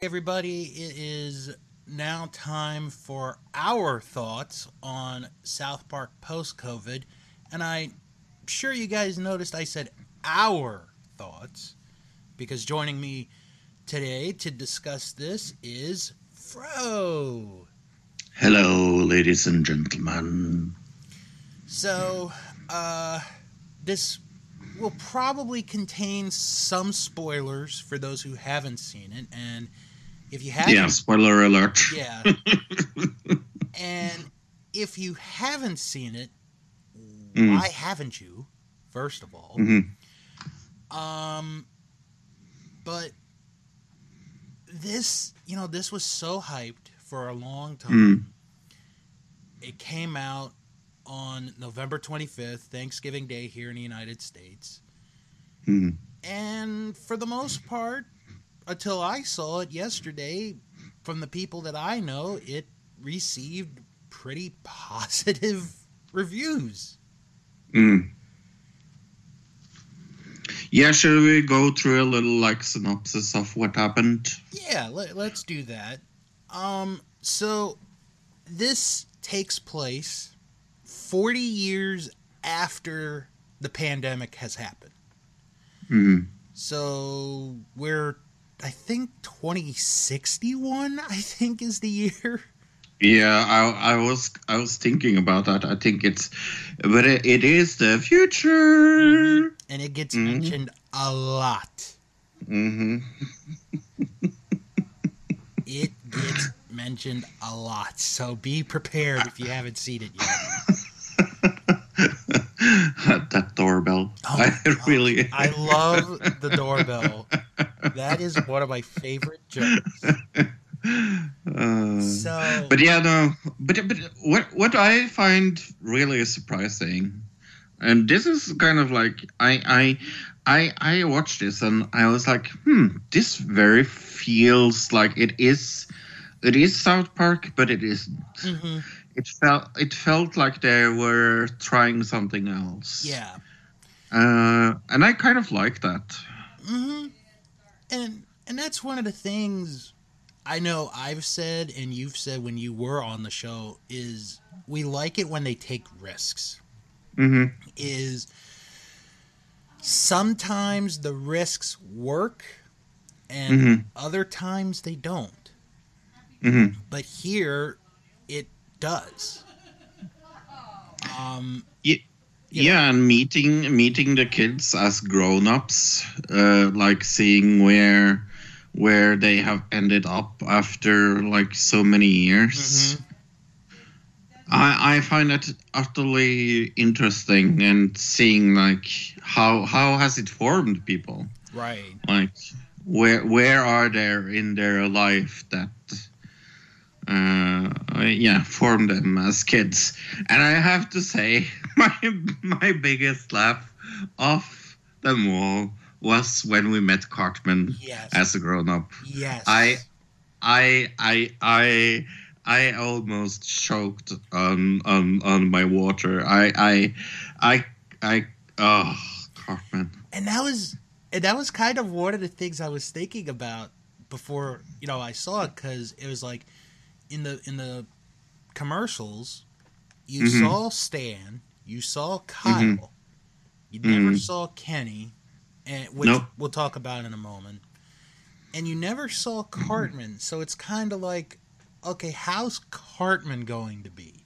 everybody. It is now time for our thoughts on South Park post COVID. And I'm sure you guys noticed I said our thoughts because joining me today to discuss this is Fro. Hello, ladies and gentlemen. So, uh, this will probably contain some spoilers for those who haven't seen it. And if you haven't, Yeah, spoiler alert. yeah. and if you haven't seen it, Mm. why haven't you? First of all, Mhm. um, but this, you know, this was so hyped for a long time. It came out on November 25th, Thanksgiving Day here in the United States. Mhm. And for the most part, until I saw it yesterday, from the people that I know, it received pretty positive reviews. Mm. Yeah, should we go through a little like synopsis of what happened? Yeah, let, let's do that. Um, so this takes place 40 years after the pandemic has happened. Mm. So we're, I think, 2061, I think, is the year. Yeah, I, I was I was thinking about that. I think it's, but it, it is the future. And it gets Mhm. mentioned a lot. Mm-hmm. It gets mentioned a lot. So be prepared if you haven't seen it yet. that doorbell. Oh I really. I love the doorbell. That is one of my favorite jokes. Uh, So, But yeah, no. But but what what I find really surprising, and this is kind of like I I I I watched this and I was like, hmm, this very feels like it is, it is South Park, but it isn't. mhm, It felt it felt like they were trying something else. yeah. Uh, and I kind of like that. hmm And and that's one of the things I know I've said and you've said when you were on the show is we like it when they take risks. hmm Is sometimes the risks work and Mhm. other times they don't. hmm But here it does. Um Yeah. Yeah. yeah, and meeting meeting the kids as grown-ups, uh, like seeing where where they have ended up after like so many years. mhm. I, I find it utterly interesting and seeing like how how has it formed people? right. Like where where are there in their life that uh, yeah formed them as kids? And I have to say my my biggest laugh off them all was when we met Cartman Yes. as a grown up. yes. I I I I I almost choked on on on my water. I I I I oh Cartman. and that was and that was kind of one of the things I was thinking about before you know I saw it because it was like in the in the commercials you Mhm. saw Stan, you saw Kyle, you never Mhm. saw Kenny, and which Nope. we'll talk about in a moment, and you never saw Cartman. So it's kind of like, okay, how's Cartman going to be?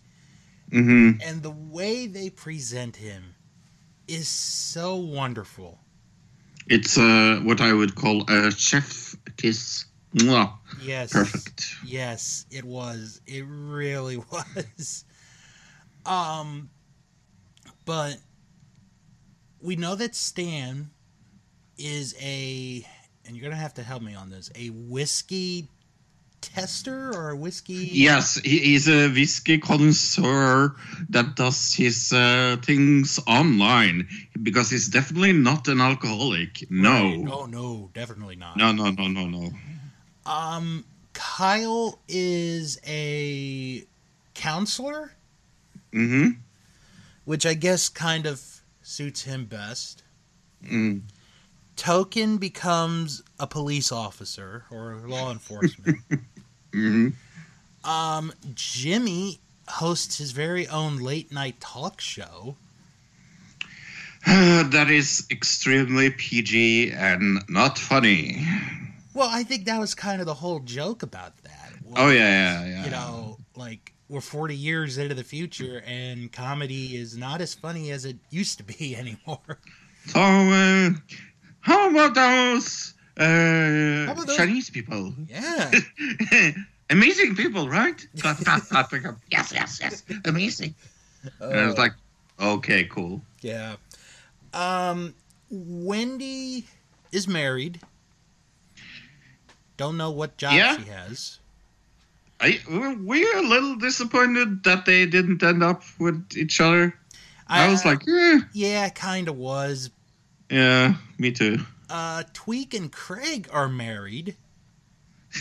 Mm-hmm. And the way they present him is so wonderful. It's uh what I would call a chef kiss. Mwah. Yes. Perfect. Yes, it was. It really was. Um but we know that Stan is a and you're going to have to help me on this, a whiskey tester or a whiskey Yes, he, he's a whiskey connoisseur that does his uh, things online because he's definitely not an alcoholic. No. Right. Oh no, definitely not. No, no, no, no, no. Um Kyle is a counselor, Mm-hmm. Which I guess kind of suits him best. Mm. Token becomes a police officer or law enforcement. hmm um, Jimmy hosts his very own late night talk show. that is extremely PG and not funny. Well, I think that was kind of the whole joke about that. Oh yeah, yeah, yeah. You know, like we're 40 years into the future and comedy is not as funny as it used to be anymore. So, uh, how about those, uh, How about those- Chinese people? Yeah. Amazing people, right? yes, yes, yes. Amazing. And I was like, okay, cool. yeah. Um, Wendy is married. Don't know what job Yeah. she has. I, were a little disappointed that they didn't end up with each other? I, was like, eh, yeah, kind of was. yeah, me too. Uh, Tweek and Craig are married.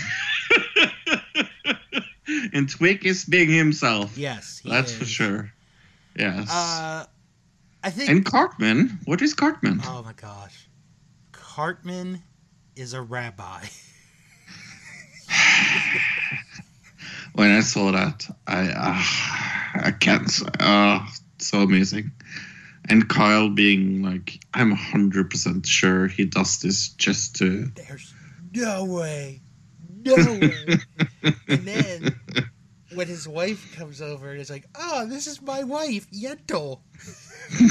and Tweek is being himself. Yes, he That's for sure. Yes. Uh, I think. and Cartman, what is Cartman? oh my gosh, Cartman is a rabbi. when I saw that, I uh, I can't. say- Uh, so amazing. And Kyle being like, I'm hundred percent sure he does this just to. There's no way, no way. and then when his wife comes over, it's like, oh, this is my wife, Yentl.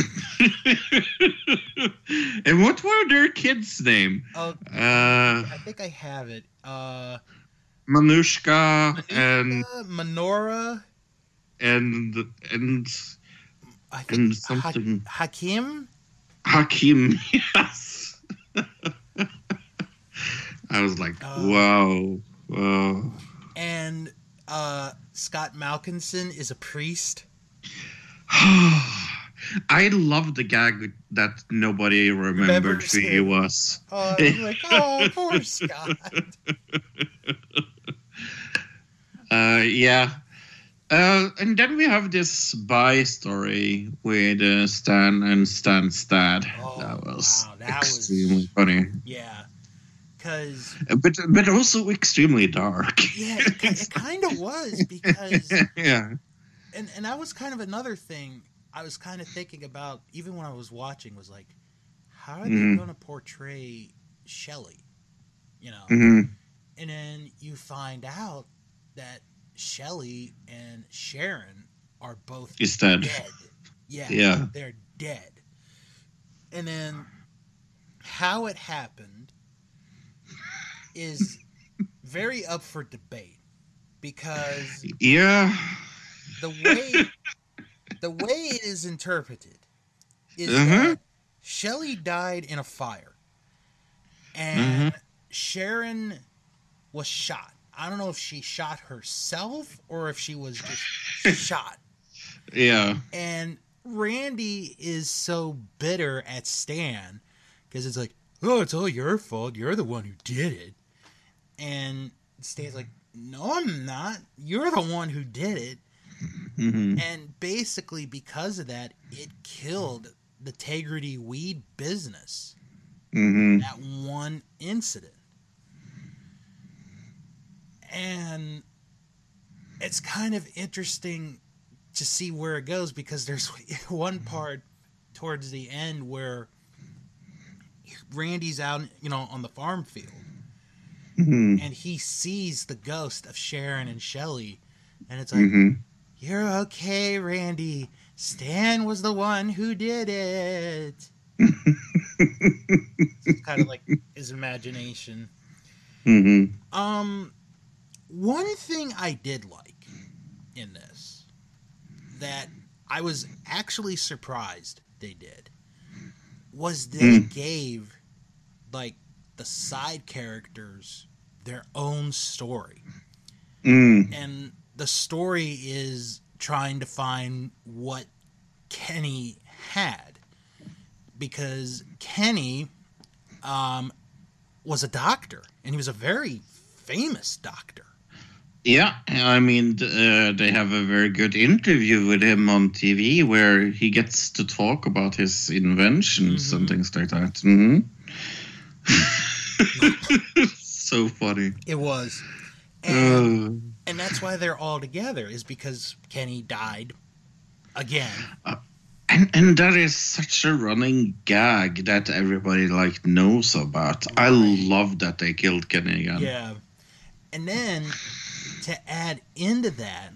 and what were their kids' name? Oh, Uh, I think I have it. Uh, Manushka and Menorah. and and I and think ha- something Hakim. Hakim. Yes. I was like, Uh, wow, wow. and uh, Scott Malkinson is a priest. I love the gag that nobody remembered Remembers who he was. Oh, I was like, oh, poor Scott. Uh, yeah. Uh, and then we have this by story with uh, Stan and Stan's dad. Oh, that was wow, that was- extremely funny, Yeah, because Uh, but but also extremely dark. yeah, it, it kind of was because, yeah. and and that was kind of another thing I was kind of thinking about even when I was watching was like, how are they Mhm. going to portray Shelley? You know, hmm and then you find out that Shelley and Sharon are both He's dead. dead. Yeah, Yeah. they're dead. And then how it happened is very up for debate because Yeah. the way the way it is interpreted is uh-huh. that Shelley died in a fire and mm-hmm. Sharon was shot. I don't know if she shot herself or if she was just shot. Yeah. And Randy is so bitter at Stan because it's like, oh, it's all your fault. You're the one who did it. And Stan's like, no, I'm not. You're the one who did it. hmm And basically, because of that, it killed the Tegridy weed business. hmm That one incident. And it's kind of interesting to see where it goes because there's one part towards the end where Randy's out, you know, on the farm field hmm and he sees the ghost of Sharon and Shelley and it's like hmm you're okay, Randy. Stan was the one who did it. it's kind of like his imagination. hmm Um, one thing I did like in this that I was actually surprised they did was they gave like the side characters their own story. Mm and the story is trying to find what Kenny had because Kenny um, was a doctor and he was a very famous doctor. Yeah, I mean, uh, they have a very good interview with him on TV where he gets to talk about his inventions and Mhm. things like that. hmm so funny. It was. And, Uh, and that's why they're all together, is because Kenny died again. and and that is such a running gag that everybody like knows about. I love that they killed Kenny again. Yeah. And then to add into that,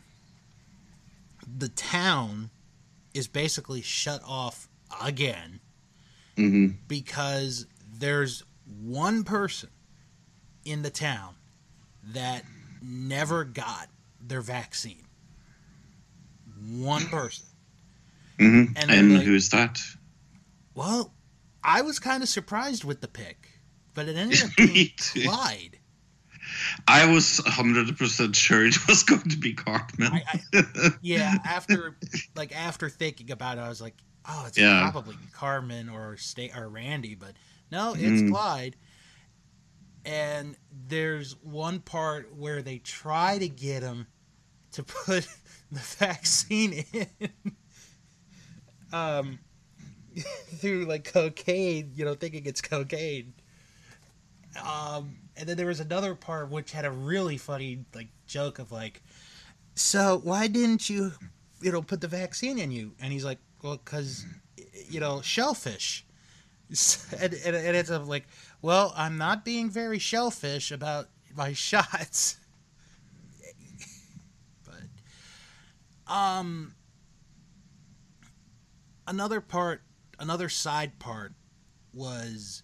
the town is basically shut off again hmm because there's one person in the town that never got their vaccine. One person. hmm And And, like- who's that? Well, I was kind of surprised with the pick, but it ended up being. Clyde. I was hundred percent sure it was going to be Cartman. I, I, yeah, after like after thinking about it, I was like, oh, it's Yeah. probably Cartman or Sta- or Randy, but no, it's Mm. Clyde. And there's one part where they try to get him to put the vaccine in, um, through like cocaine, you know, thinking it's cocaine. Um, and then there was another part which had a really funny like joke of like, so why didn't you, you know, put the vaccine in you? And he's like, well, because, you know, shellfish. And, and, and it's like, well, I'm not being very shellfish about my shots. but, um, another part, another side part was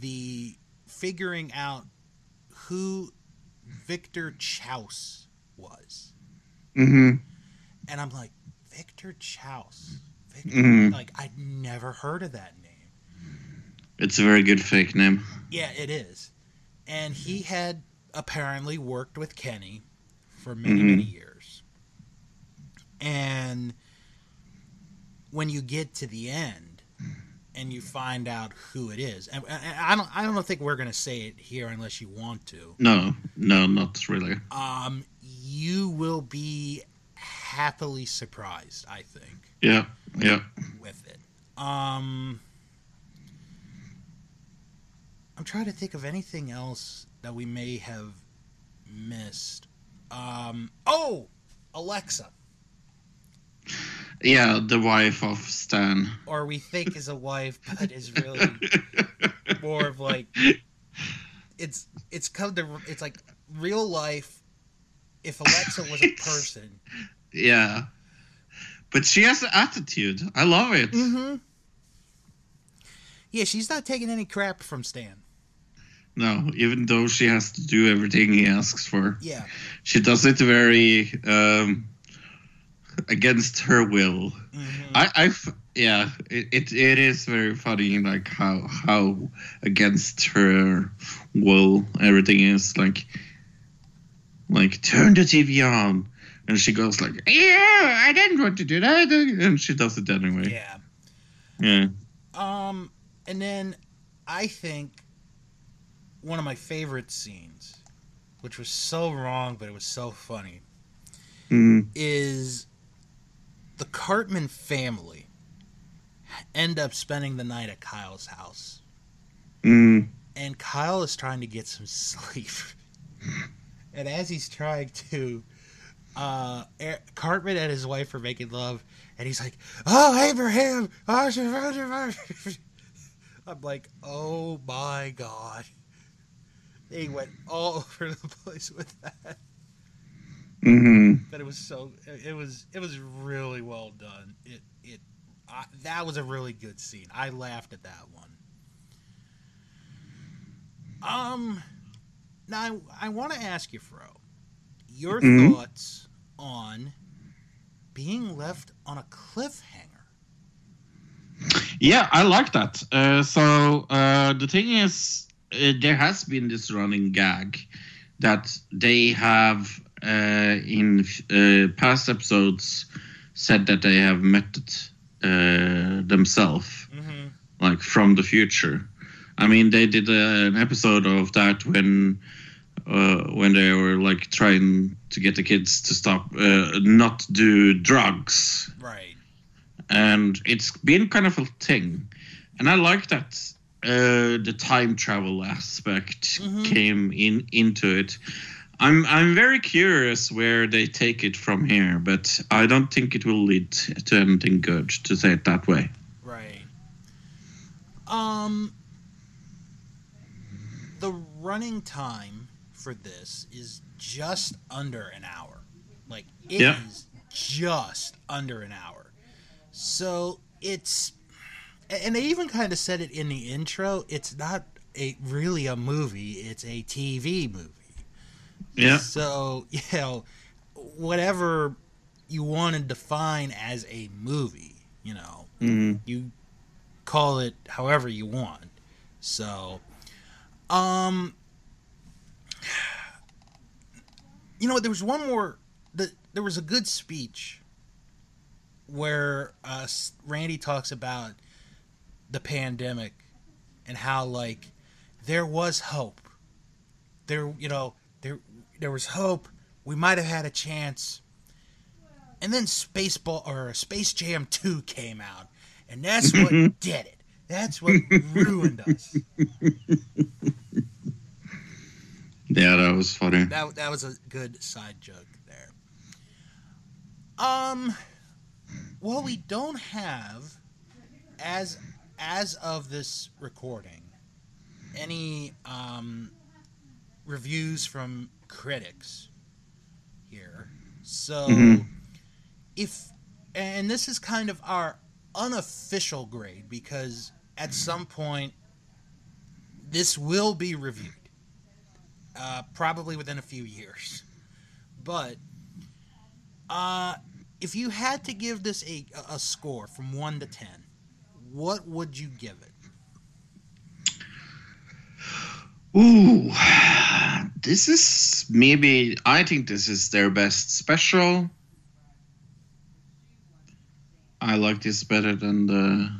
the figuring out who Victor Chaos was. hmm And I'm like, Victor Chaos. Victor, Mhm. Like, I'd never heard of that name. It's a very good fake name. Yeah, it is. And he had apparently worked with Kenny for many, Mhm. many years. And when you get to the end and you find out who it is, and, and I don't, I don't think we're going to say it here unless you want to. No, no, not really. Um, you will be happily surprised. I think. Yeah, yeah. with it. Um, I'm trying to think of anything else that we may have missed. Um, oh, Alexa, Yeah, the wife of Stan. or we think is a wife, but is really more of like it's it's come to it's like real life. If Alexa was a person, yeah. But she has an attitude. I love it. mm-hmm. yeah, she's not taking any crap from Stan. No, even though she has to do everything he asks for. Yeah, She does it very um, against her will. Mhm. I, I yeah, it, it, it is very funny, like how how against her will everything is. Like, like turn the TV on, and she goes like, yeah, I didn't want to do that, and she does it anyway. yeah. Yeah. Um, and then I think one of my favorite scenes, which was so wrong but it was so funny, Mm, is the Cartman family end up spending the night at Kyle's house, mm, and Kyle is trying to get some sleep, and as he's trying to. Uh, Cartman and his wife are making love, and he's like, "Oh, Abraham!" I'm like, "Oh my god!" They went all over the place with that, hmm but it was so it was it was really well done. It it I, that was a really good scene. I laughed at that one. Um, now I, I want to ask you, Fro, your Mhm. thoughts on being left on a cliffhanger. Yeah, I like that. Uh, so uh, the thing is, uh, there has been this running gag that they have in uh, past episodes said that they have met uh, themselves, Mm-hmm. like from the future. I mean, they did uh, an episode of that when uh, when they were like trying to get the kids to stop, uh, not do drugs Right. and it's been kind of a thing and i like that uh, the time travel aspect Mhm. came in into it. I'm I'm very curious where they take it from here, but I don't think it will lead to anything good. To say it that way. Right. Um the running time for this is just under an hour. Like it is Yeah. just under an hour. So it's and they even kind of said it in the intro, it's not a really a movie, it's a TV movie. Yeah. So, you know, whatever you want to define as a movie, you know, Mm. you call it however you want. So, um, you know what? There was one more. The, there was a good speech where uh, Randy talks about the pandemic and how like there was hope. There, you know, there was hope. We might have had a chance. And then Spaceball or Space Jam 2 came out, and that's what did it. That's what ruined us. Yeah, that was funny. That that was a good side joke there. Um, well, we don't have as as of this recording any um reviews from critics here. So Mhm. if and this is kind of our unofficial grade because at some point this will be reviewed uh, probably within a few years. But uh, if you had to give this a, a score from 1 to 10, what would you give it? Ooh, this is maybe. I think this is their best special. I like this better than the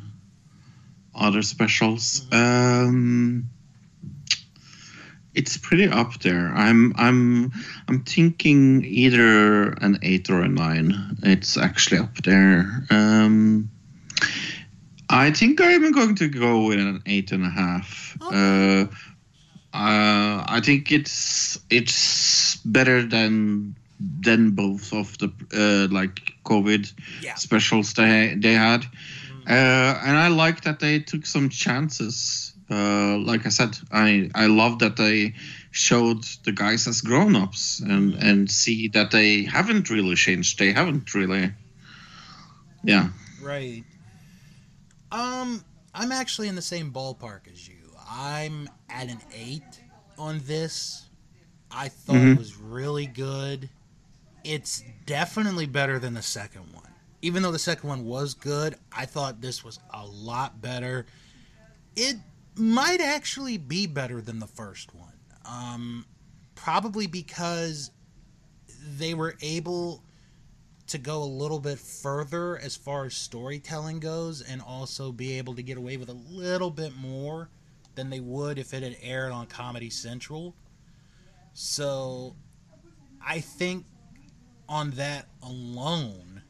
other specials. Um, it's pretty up there. I'm I'm I'm thinking either an eight or a nine. It's actually up there. Um, I think I'm going to go with an eight and a half. Okay. Uh, uh, I think it's it's better than than both of the uh, like COVID Yeah. specials they they had, uh, and I like that they took some chances. Uh, like I said, I I love that they showed the guys as grown-ups and and see that they haven't really changed. They haven't really. Yeah. Right. Um, I'm actually in the same ballpark as you. I'm at an eight on this. I thought it Mhm. was really good. It's definitely better than the second one. Even though the second one was good, I thought this was a lot better. It might actually be better than the first one. Um, probably because they were able to go a little bit further as far as storytelling goes and also be able to get away with a little bit more than they would if it had aired on Comedy Central. So I think on that alone,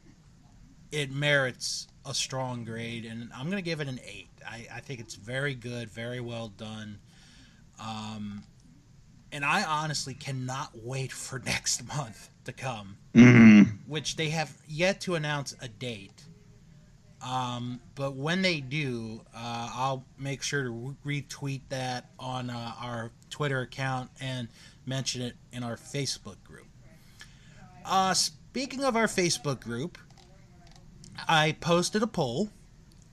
it merits a strong grade, and I'm going to give it an 8. I, I think it's very good, very well done. Um, and I honestly cannot wait for next month to come hmm which they have yet to announce a date. Um, but when they do, uh, I'll make sure to retweet that on uh, our Twitter account and mention it in our Facebook group. Uh, speaking of our Facebook group, I posted a poll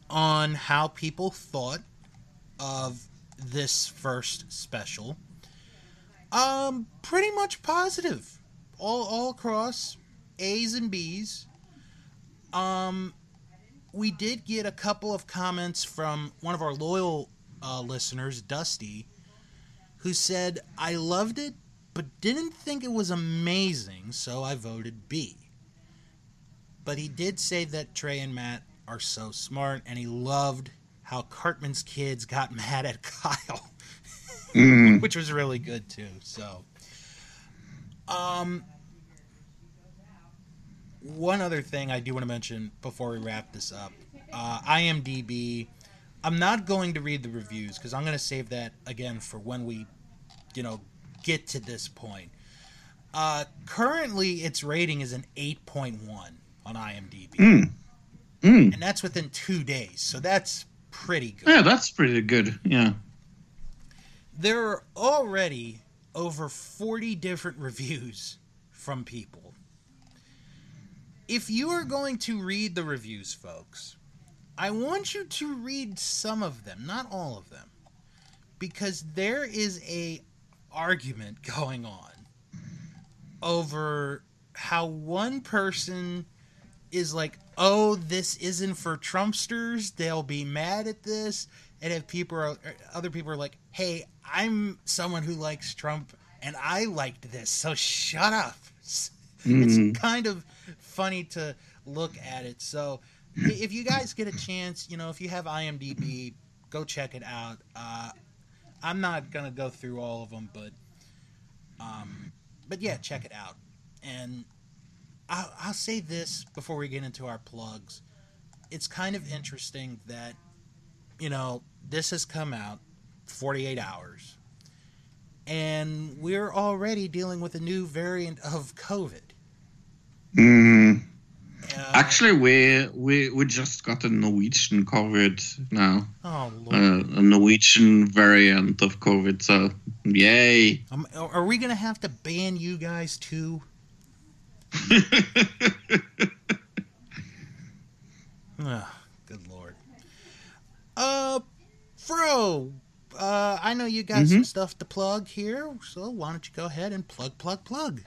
on how people thought of this first special. Um, pretty much positive, all all across, A's and B's. Um, we did get a couple of comments from one of our loyal uh, listeners, Dusty, who said, I loved it, but didn't think it was amazing, so I voted B. But he did say that Trey and Matt are so smart, and he loved how Cartman's kids got mad at Kyle hmm which was really good too. So, um, one other thing I do want to mention before we wrap this up, uh, IMDb I'm not going to read the reviews because I'm going to save that again for when we, you know, get to this point. Uh, currently, its rating is an 8.1 on IMDb, Mm. Mm. and that's within two days. So that's pretty good. Yeah, that's pretty good. Yeah. There are already over 40 different reviews from people. If you are going to read the reviews, folks, I want you to read some of them, not all of them, because there is a argument going on over how one person is like, "Oh, this isn't for Trumpsters. They'll be mad at this." And if people are other people are like, "Hey, I'm someone who likes Trump and I liked this. So shut up." It's Mhm. kind of funny to look at it. So if you guys get a chance, you know, if you have IMDb, go check it out. Uh, I'm not gonna go through all of them, but um, but yeah, check it out. And I'll, I'll say this before we get into our plugs. It's kind of interesting that you know this has come out 48 hours, and we're already dealing with a new variant of COVID. Mm. Uh, Actually, we we we just got a Norwegian COVID now, oh lord, uh, a Norwegian variant of COVID. So, yay! um, are we gonna have to ban you guys too? Ah, good lord. Uh, Fro, uh, I know you got some stuff to plug here, so why don't you go ahead and plug, plug, plug?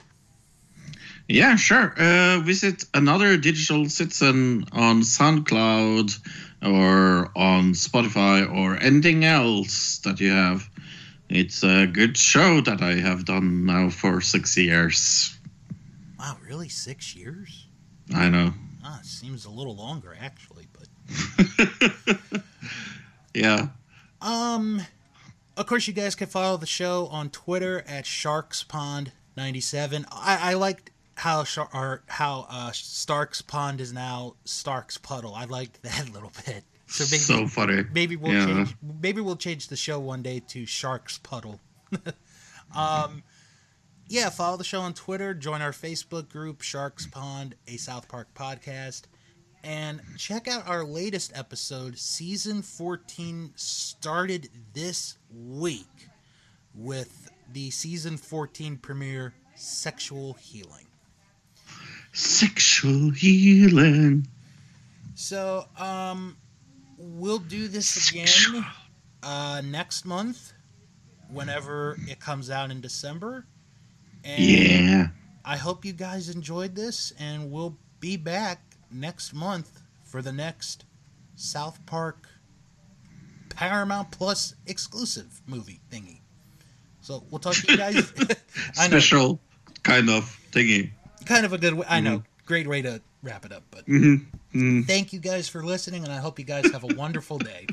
Yeah, sure. Uh, visit another digital citizen on SoundCloud or on Spotify or anything else that you have. It's a good show that I have done now for six years. Wow, really? Six years? I know. Ah, seems a little longer actually, but yeah. um, of course you guys can follow the show on Twitter at SharksPond97. I, I liked how or how uh, Sharks Pond is now Sharks Puddle. I liked that a little bit. So maybe so funny. maybe we'll Yeah. change maybe we'll change the show one day to Sharks Puddle. um yeah, follow the show on Twitter, join our Facebook group Sharks Pond, a South Park podcast, and check out our latest episode. Season 14 started this week with the season 14 premiere Sexual Healing. Sexual healing. So, um, we'll do this again uh, next month, whenever it comes out in December. And Yeah. I hope you guys enjoyed this, and we'll be back next month for the next South Park Paramount Plus exclusive movie thingy. So we'll talk to you guys. Special kind of thingy. Kind of a good way. I know, great way to wrap it up. But hmm thank you guys for listening, and I hope you guys have a wonderful day.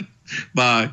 Bye.